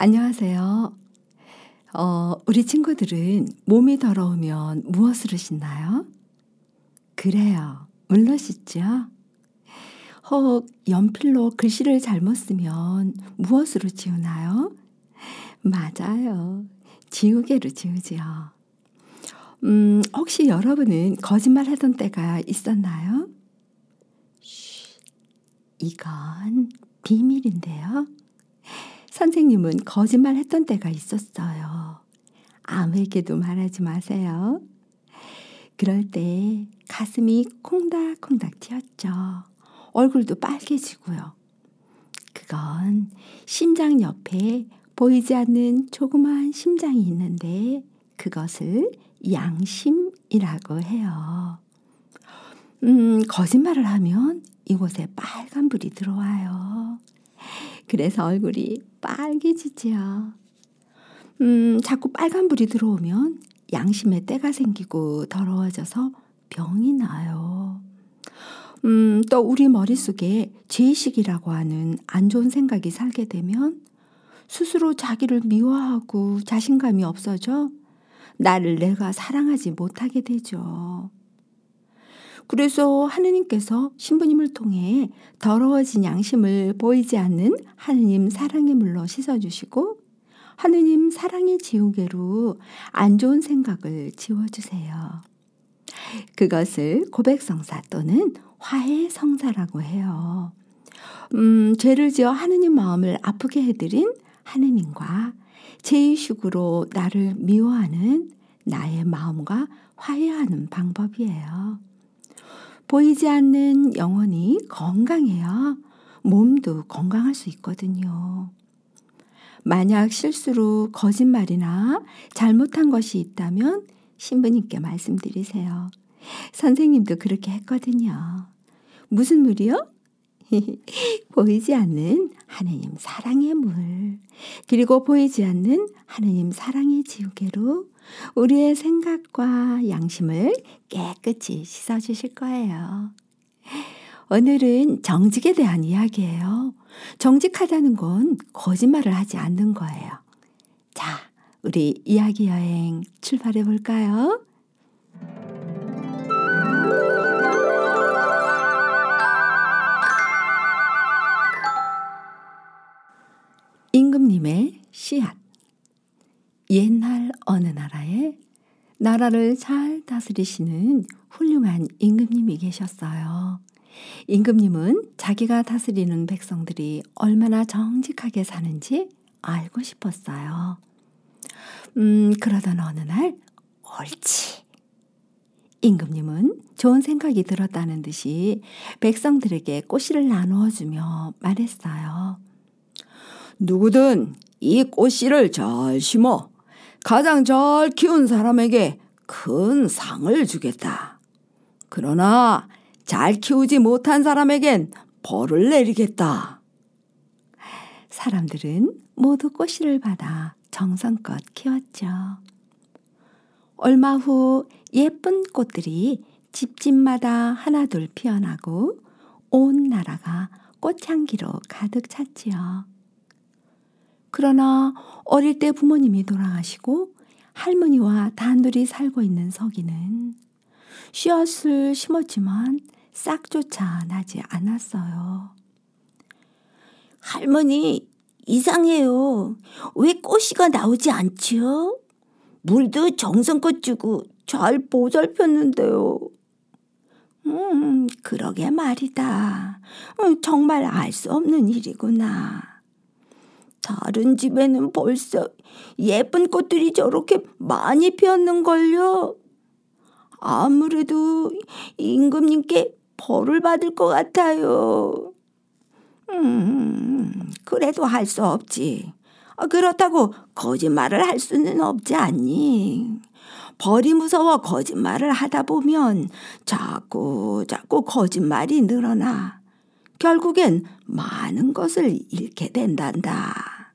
안녕하세요. 어, 우리 친구들은 몸이 더러우면 무엇으로 씻나요? 그래요. 물로 씻죠. 혹 연필로 글씨를 잘못 쓰면 무엇으로 지우나요? 맞아요. 지우개로 지우지요. 음, 혹시 여러분은 거짓말 하던 때가 있었나요? 쉬, 이건 비밀인데요. 선생님은 거짓말 했던 때가 있었어요. 아무에게도 말하지 마세요. 그럴 때 가슴이 콩닥콩닥 튀었죠. 얼굴도 빨개지고요. 그건 심장 옆에 보이지 않는 조그만 심장이 있는데 그것을 양심이라고 해요. 음, 거짓말을 하면 이곳에 빨간불이 들어와요. 그래서 얼굴이 빨개지지요. 음, 자꾸 빨간불이 들어오면 양심에 때가 생기고 더러워져서 병이 나요. 음, 또 우리 머릿속에 죄의식이라고 하는 안 좋은 생각이 살게 되면 스스로 자기를 미워하고 자신감이 없어져 나를 내가 사랑하지 못하게 되죠. 그래서 하느님께서 신부님을 통해 더러워진 양심을 보이지 않는 하느님 사랑의 물로 씻어주시고 하느님 사랑의 지우개로 안 좋은 생각을 지워주세요. 그것을 고백성사 또는 화해성사라고 해요. 음, 죄를 지어 하느님 마음을 아프게 해드린 하느님과 제의식으로 나를 미워하는 나의 마음과 화해하는 방법이에요. 보이지 않는 영혼이 건강해야 몸도 건강할 수 있거든요. 만약 실수로 거짓말이나 잘못한 것이 있다면 신부님께 말씀드리세요. 선생님도 그렇게 했거든요. 무슨 물이요? 보이지 않는 하느님 사랑의 물, 그리고 보이지 않는 하느님 사랑의 지우개로 우리의 생각과 양심을 깨끗이 씻어주실 거예요. 오늘은 정직에 대한 이야기예요. 정직하다는 건 거짓말을 하지 않는 거예요. 자, 우리 이야기 여행 출발해 볼까요? 임금님의 씨앗. 옛날 어느 나라에 나라를 잘 다스리시는 훌륭한 임금님이 계셨어요. 임금님은 자기가 다스리는 백성들이 얼마나 정직하게 사는지 알고 싶었어요. 음, 그러던 어느 날, 옳지. 임금님은 좋은 생각이 들었다는 듯이 백성들에게 꽃씨를 나누어 주며 말했어요. 누구든 이 꽃씨를 잘 심어 가장 잘 키운 사람에게 큰 상을 주겠다. 그러나 잘 키우지 못한 사람에겐 벌을 내리겠다. 사람들은 모두 꽃씨를 받아 정성껏 키웠죠. 얼마 후 예쁜 꽃들이 집집마다 하나둘 피어나고 온 나라가 꽃향기로 가득 찼지요. 그러나 어릴 때 부모님이 돌아가시고 할머니와 단둘이 살고 있는 서기는 씨앗을 심었지만 싹조차 나지 않았어요. 할머니, 이상해요. 왜 꽃이가 나오지 않지요? 물도 정성껏 주고 잘 보살폈는데요. 음, 그러게 말이다. 음, 정말 알 수 없는 일이구나. 다른 집에는 벌써 예쁜 꽃들이 저렇게 많이 피었는걸요. 아무래도 임금님께 벌을 받을 것 같아요. 음, 그래 해도 할 수 없지. 아, 그렇다고 거짓말을 할 수는 없지 않니? 벌이 무서워 거짓말을 하다 보면 자꾸 자꾸 거짓말이 늘어나. 결국엔 많은 것을 잃게 된단다.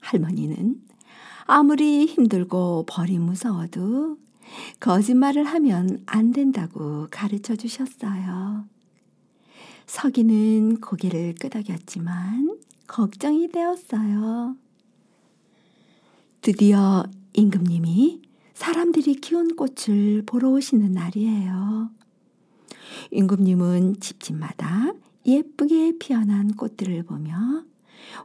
할머니는 아무리 힘들고 벌이 무서워도 거짓말을 하면 안 된다고 가르쳐 주셨어요. 서기는 고개를 끄덕였지만 걱정이 되었어요. 드디어 임금님이 사람들이 키운 꽃을 보러 오시는 날이에요. 임금님은 집집마다 예쁘게 피어난 꽃들을 보며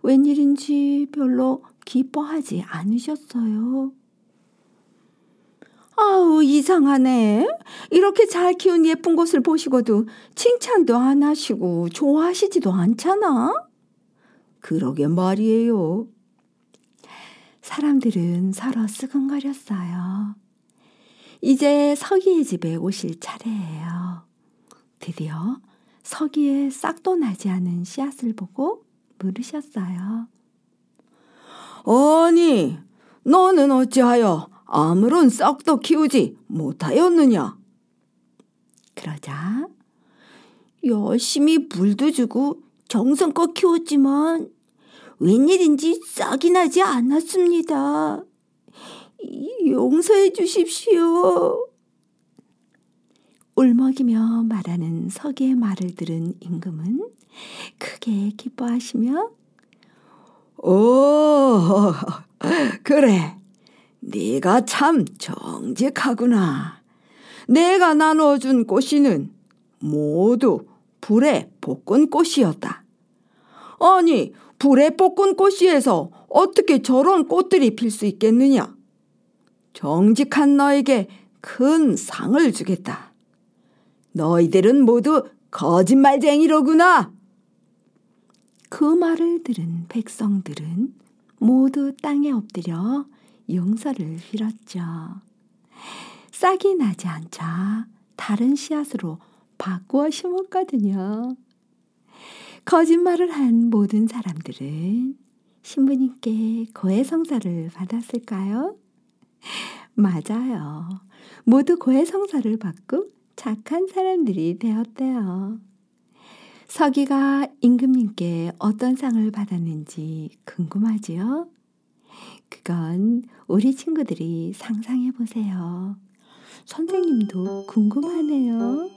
웬일인지 별로 기뻐하지 않으셨어요. 아우, 이상하네. 이렇게 잘 키운 예쁜 꽃을 보시고도 칭찬도 안 하시고 좋아하시지도 않잖아? 그러게 말이에요. 사람들은 서로 쓰근거렸어요. 이제 서기의 집에 오실 차례예요. 드디어 서기에 싹도 나지 않은 씨앗을 보고 물으셨어요. 아니, 너는 어찌하여 아무런 싹도 키우지 못하였느냐? 그러자 열심히 물도 주고 정성껏 키웠지만 웬일인지 싹이 나지 않았습니다. 용서해 주십시오. 울먹이며 말하는 서기의 말을 들은 임금은 크게 기뻐하시며 오, 그래. 네가 참 정직하구나. 내가 나눠준 꽃이는 모두 불에 볶은 꽃이었다. 아니, 불에 볶은 꽃이에서 어떻게 저런 꽃들이 필 수 있겠느냐? 정직한 너에게 큰 상을 주겠다. 너희들은 모두 거짓말쟁이로구나. 그 말을 들은 백성들은 모두 땅에 엎드려 용서를 빌었죠. 싹이 나지 않자 다른 씨앗으로 바꾸어 심었거든요. 거짓말을 한 모든 사람들은 신부님께 고해성사를 받았을까요? 맞아요. 모두 고해성사를 받고 착한 사람들이 되었대요. 서기가 임금님께 어떤 상을 받았는지 궁금하지요? 그건 우리 친구들이 상상해 보세요. 선생님도 궁금하네요.